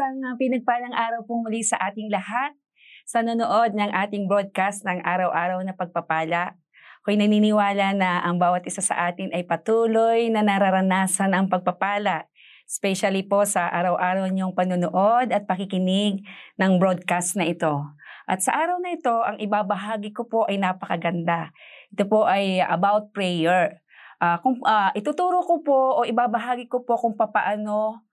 isang uh, pinagpalang araw pong muli sa ating lahat sa nanonood ng ating broadcast ng araw-araw na pagpapala. Ako'y naniniwala na ang bawat isa sa atin ay patuloy na nararanasan ang pagpapala, especially po sa araw-araw niyong panonood at pakikinig ng broadcast na ito. At sa araw na ito, ang ibabahagi ko po ay napakaganda. Ito po ay about prayer. Uh, kung, uh, ituturo ko po o ibabahagi ko po kung papaano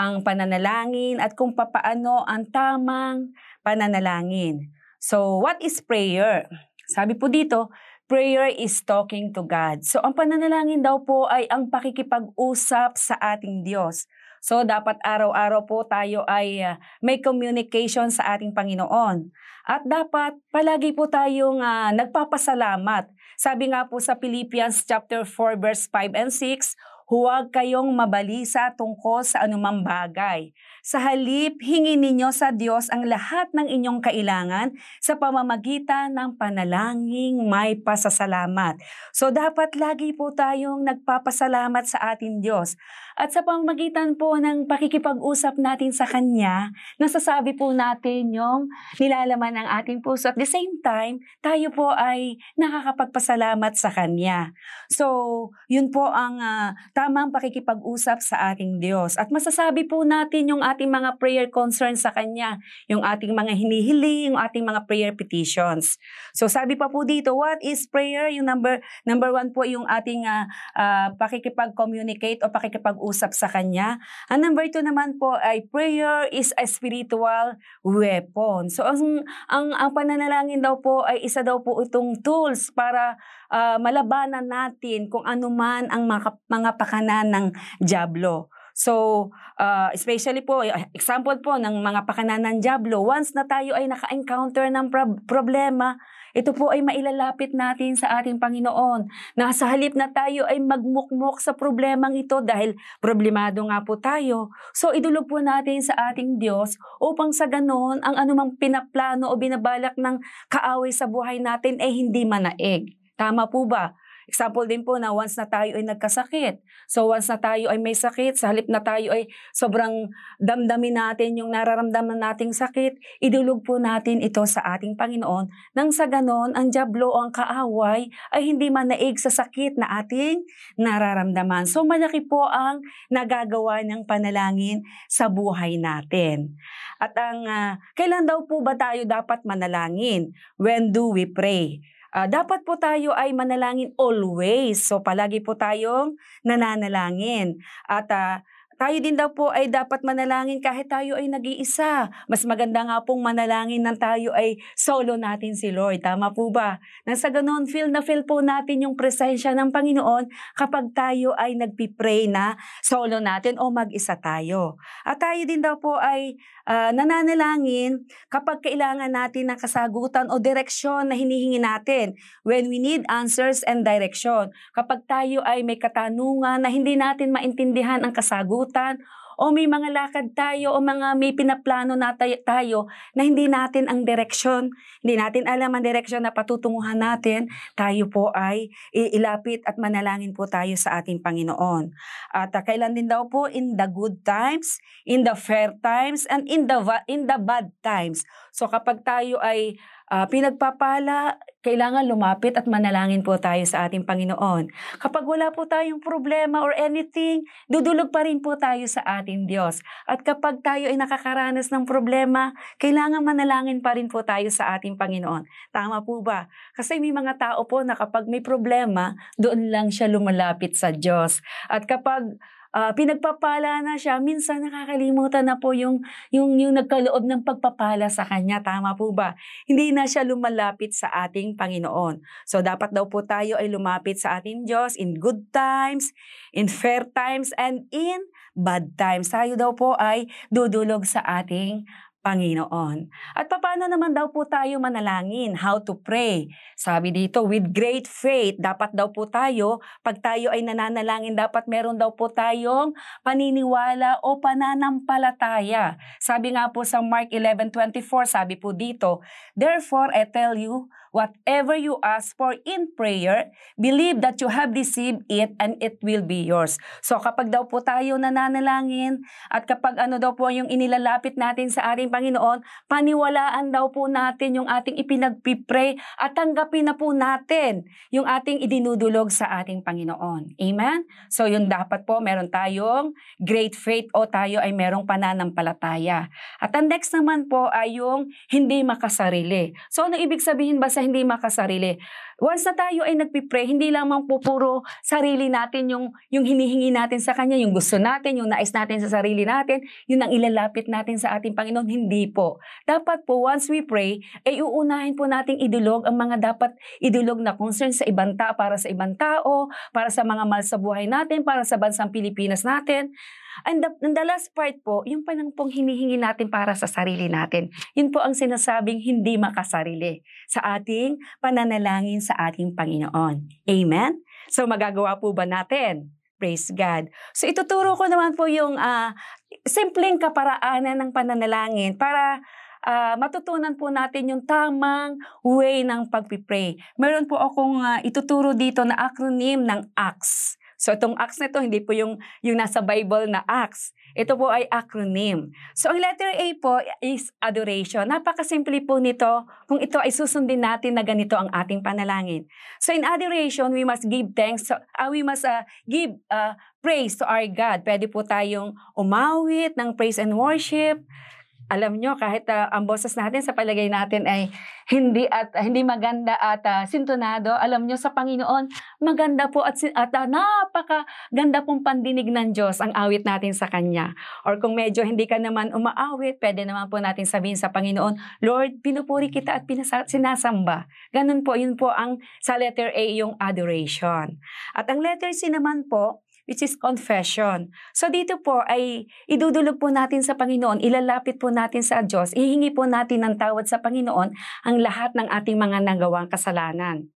ang pananalangin at kung papaano ang tamang pananalangin. So, what is prayer? Sabi po dito, prayer is talking to God. So, ang pananalangin daw po ay ang pakikipag-usap sa ating Diyos. So, dapat araw-araw po tayo ay uh, may communication sa ating Panginoon. At dapat palagi po tayong uh, nagpapasalamat. Sabi nga po sa Philippians chapter 4 verse 5 and 6, Huwag kayong mabalisa tungkol sa anumang bagay. Sa halip, hingin ninyo sa Diyos ang lahat ng inyong kailangan sa pamamagitan ng panalangin may pasasalamat. So dapat lagi po tayong nagpapasalamat sa ating Diyos. At sa pamamagitan po ng pakikipag-usap natin sa Kanya, nasasabi po natin yung nilalaman ng ating puso. At the same time, tayo po ay nakakapagpasalamat sa Kanya. So, yun po ang uh, tamang pakikipag-usap sa ating Diyos. At masasabi po natin yung ating mga prayer concerns sa Kanya, yung ating mga hinihiling, yung ating mga prayer petitions. So sabi pa po dito, what is prayer? Yung number number one po yung ating uh, uh, pakikipag-communicate o pakikipag-usap sa Kanya. Ang number two naman po ay prayer is a spiritual weapon. So ang, ang, ang pananalangin daw po ay isa daw po itong tools para uh, malabanan natin kung ano man ang mga, mga pakanan ng Diablo. So, uh, especially po, example po ng mga pakanan ng Diablo, once na tayo ay naka-encounter ng pro- problema, ito po ay mailalapit natin sa ating Panginoon. Na sa halip na tayo ay magmukmok sa problemang ito dahil problemado nga po tayo. So idulog po natin sa ating Diyos upang sa ganon ang anumang pinaplano o binabalak ng kaaway sa buhay natin ay hindi manaig. Tama po ba? Example din po na once na tayo ay nagkasakit. So once na tayo ay may sakit, sa halip na tayo ay sobrang damdamin natin yung nararamdaman nating sakit, idulog po natin ito sa ating Panginoon nang sa ganon ang jablo o ang kaaway ay hindi manaig sa sakit na ating nararamdaman. So malaki po ang nagagawa ng panalangin sa buhay natin. At ang uh, kailan daw po ba tayo dapat manalangin? When do we pray? Uh, dapat po tayo ay manalangin always. So palagi po tayong nananalangin. At uh, tayo din daw po ay dapat manalangin kahit tayo ay nag-iisa. Mas maganda nga pong manalangin nang tayo ay solo natin si Lord. Tama po ba? Nang sa ganun, feel na feel po natin yung presensya ng Panginoon kapag tayo ay nagpipray na solo natin o mag-isa tayo. At tayo din daw po ay uh, nananalangin kapag kailangan natin ng kasagutan o direksyon na hinihingi natin. When we need answers and direction. Kapag tayo ay may katanungan na hindi natin maintindihan ang kasagutan, kalimutan o may mga lakad tayo o mga may pinaplano na tayo na hindi natin ang direksyon, hindi natin alam ang direksyon na patutunguhan natin, tayo po ay ilapit at manalangin po tayo sa ating Panginoon. At uh, kailan din daw po in the good times, in the fair times, and in the in the bad times. So kapag tayo ay uh, pinagpapala, kailangan lumapit at manalangin po tayo sa ating Panginoon. Kapag wala po tayong problema or anything, dudulog pa rin po tayo sa ating Diyos. At kapag tayo ay nakakaranas ng problema, kailangan manalangin pa rin po tayo sa ating Panginoon. Tama po ba? Kasi may mga tao po na kapag may problema, doon lang siya lumalapit sa Diyos. At kapag uh, pinagpapala na siya, minsan nakakalimutan na po yung, yung, yung nagkaloob ng pagpapala sa kanya. Tama po ba? Hindi na siya lumalapit sa ating Panginoon. So dapat daw po tayo ay lumapit sa ating Diyos in good times, in fair times, and in bad times. Tayo daw po ay dudulog sa ating Panginoon. At paano naman daw po tayo manalangin? How to pray? Sabi dito, with great faith, dapat daw po tayo, pag tayo ay nananalangin, dapat meron daw po tayong paniniwala o pananampalataya. Sabi nga po sa Mark 11.24, sabi po dito, Therefore, I tell you, whatever you ask for in prayer, believe that you have received it and it will be yours. So kapag daw po tayo nananalangin at kapag ano daw po yung inilalapit natin sa ating Panginoon, paniwalaan daw po natin yung ating ipinagpipray at tanggapin na po natin yung ating idinudulog sa ating Panginoon. Amen? So yung dapat po meron tayong great faith o tayo ay merong pananampalataya. At ang next naman po ay yung hindi makasarili. So ano ibig sabihin ba sa hindi makasarili? Once na tayo ay nagpipray, hindi lamang po puro sarili natin yung, yung hinihingi natin sa Kanya, yung gusto natin, yung nais natin sa sarili natin, yun ang ilalapit natin sa ating Panginoon. Hindi po. Dapat po, once we pray, ay uunahin po nating idulog ang mga dapat idulog na concern sa ibang tao, para sa ibang tao, para sa mga mahal sa buhay natin, para sa bansang Pilipinas natin. And the, and the last part po, yung pa pong hinihingi natin para sa sarili natin. Yun po ang sinasabing hindi makasarili sa ating pananalangin sa ating Panginoon. Amen? So magagawa po ba natin? Praise God. So ituturo ko naman po yung uh, simpleng kaparaanan ng pananalangin para uh, matutunan po natin yung tamang way ng pagpipray. Meron po akong uh, ituturo dito na acronym ng ACTS. So itong ACTS na ito, hindi po yung, yung nasa Bible na ACTS. Ito po ay acronym. So ang letter A po is adoration. Napakasimple po nito kung ito ay susundin natin na ganito ang ating panalangin. So in adoration, we must give thanks. So, uh, we must uh, give uh, praise to our God. Pwede po tayong umawit ng praise and worship alam nyo, kahit uh, ang boses natin sa palagay natin ay hindi at uh, hindi maganda at uh, sintonado, alam nyo sa Panginoon, maganda po at, at uh, napaka ganda pong pandinig ng Diyos ang awit natin sa Kanya. Or kung medyo hindi ka naman umaawit, pwede naman po natin sabihin sa Panginoon, Lord, pinupuri kita at pinasa- sinasamba. Ganun po, yun po ang sa letter A yung adoration. At ang letter C naman po, which is confession. So dito po ay idudulog po natin sa Panginoon, ilalapit po natin sa Diyos, ihingi po natin ng tawad sa Panginoon ang lahat ng ating mga nagawang kasalanan.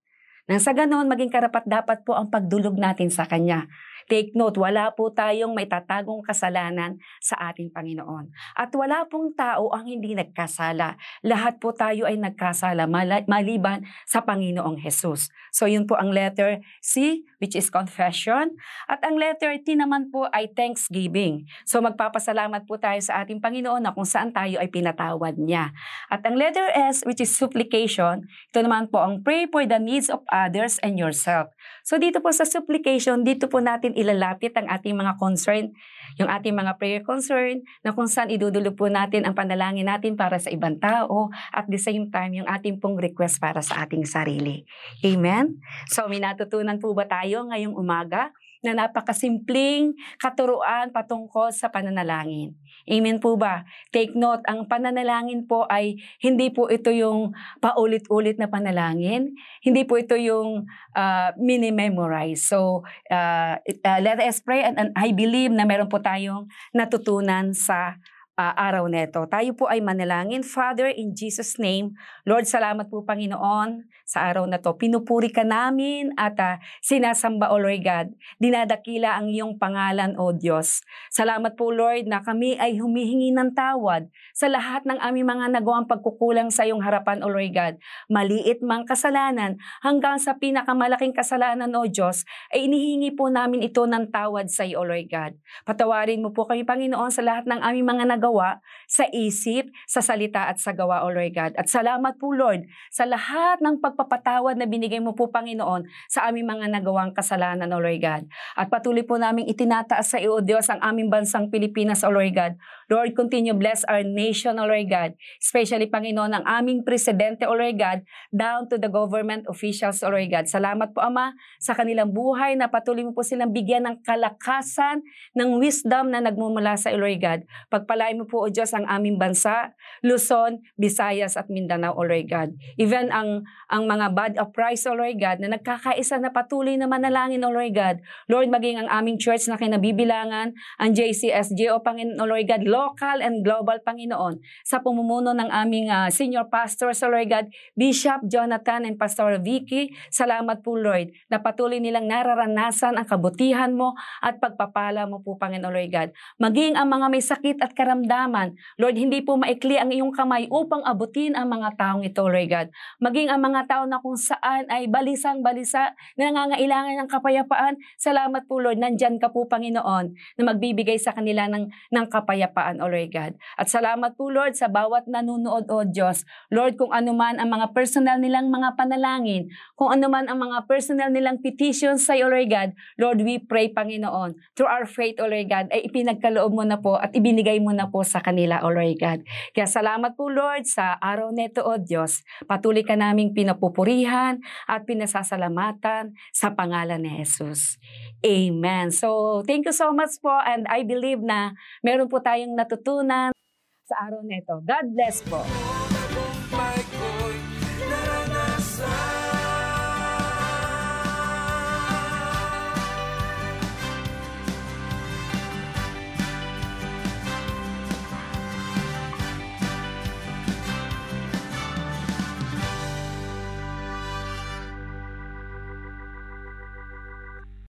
Nang sa ganoon, maging karapat dapat po ang pagdulog natin sa Kanya. Take note, wala po tayong may tatagong kasalanan sa ating Panginoon. At wala pong tao ang hindi nagkasala. Lahat po tayo ay nagkasala maliban sa Panginoong Jesus. So yun po ang letter C, which is confession. At ang letter T naman po ay thanksgiving. So magpapasalamat po tayo sa ating Panginoon na kung saan tayo ay pinatawad niya. At ang letter S, which is supplication, ito naman po ang pray for the needs of others and yourself. So dito po sa supplication, dito po natin ilalapit ang ating mga concern, yung ating mga prayer concern, na kung saan idudulog po natin ang panalangin natin para sa ibang tao, at the same time, yung ating pong request para sa ating sarili. Amen? So, may natutunan po ba tayo ngayong umaga? Na napakasimpleng katuruan patungkol sa pananalangin. Amen po ba? Take note, ang pananalangin po ay hindi po ito yung paulit-ulit na panalangin. Hindi po ito yung uh, mini-memorize. So, uh, uh, let us pray and, and I believe na meron po tayong natutunan sa uh, araw neto. Tayo po ay manalangin. Father, in Jesus' name, Lord, salamat po Panginoon sa araw na to. Pinupuri ka namin at uh, sinasamba, O Lord God. Dinadakila ang iyong pangalan, O Diyos. Salamat po, Lord, na kami ay humihingi ng tawad sa lahat ng aming mga nagawang pagkukulang sa iyong harapan, O Lord God. Maliit mang kasalanan hanggang sa pinakamalaking kasalanan, O Diyos, ay inihingi po namin ito ng tawad sa iyo, O Lord God. Patawarin mo po kami, Panginoon, sa lahat ng aming mga nag gawa, sa isip, sa salita at sa gawa, O Lord God. At salamat po, Lord, sa lahat ng pagpapatawad na binigay mo po, Panginoon, sa aming mga nagawang kasalanan, O Lord God. At patuloy po namin itinataas sa iyo, O Diyos, ang aming bansang Pilipinas, O Lord God. Lord, continue bless our nation, O Lord God. Especially, Panginoon, ang aming presidente, O Lord God, down to the government officials, O Lord God. Salamat po, Ama, sa kanilang buhay na patuloy mo po silang bigyan ng kalakasan, ng wisdom na nagmumula sa Lord God. Pagpalain Pagpalain mo po, O Diyos, ang aming bansa, Luzon, Visayas at Mindanao, O Lord God. Even ang, ang mga of Christ, O Lord God, na nagkakaisa na patuloy na manalangin, O Lord God. Lord, maging ang aming church na kinabibilangan, ang JCSJ, O Panginoon, O Lord God, local and global, Panginoon, sa pumumuno ng aming ah, senior pastor, O Lord God, Bishop Jonathan and Pastor Vicky. Salamat po, Lord, na patuloy nilang nararanasan ang kabutihan mo at pagpapala mo po, Panginoon, Lord God. Maging ang mga may sakit at karamdaman, Lord, hindi po maikli ang iyong kamay upang abutin ang mga taong ito, Lord God. Maging ang mga tao na kung saan ay balisang-balisa na nangangailangan ng kapayapaan, salamat po, Lord, nandyan ka po, Panginoon, na magbibigay sa kanila ng, ng kapayapaan, O Lord God. At salamat po, Lord, sa bawat nanunood, O Diyos. Lord, kung ano man ang mga personal nilang mga panalangin, kung ano man ang mga personal nilang petitions sa iyo, Lord God, Lord, we pray, Panginoon, through our faith, O Lord God, ay ipinagkaloob mo na po at ibinigay mo na po sa kanila, O Lord God. Kaya salamat po, Lord, sa araw neto, O Diyos. Patuloy ka naming pinapupurihan at pinasasalamatan sa pangalan ni Jesus. Amen. So, thank you so much po and I believe na meron po tayong natutunan sa araw neto. God bless po.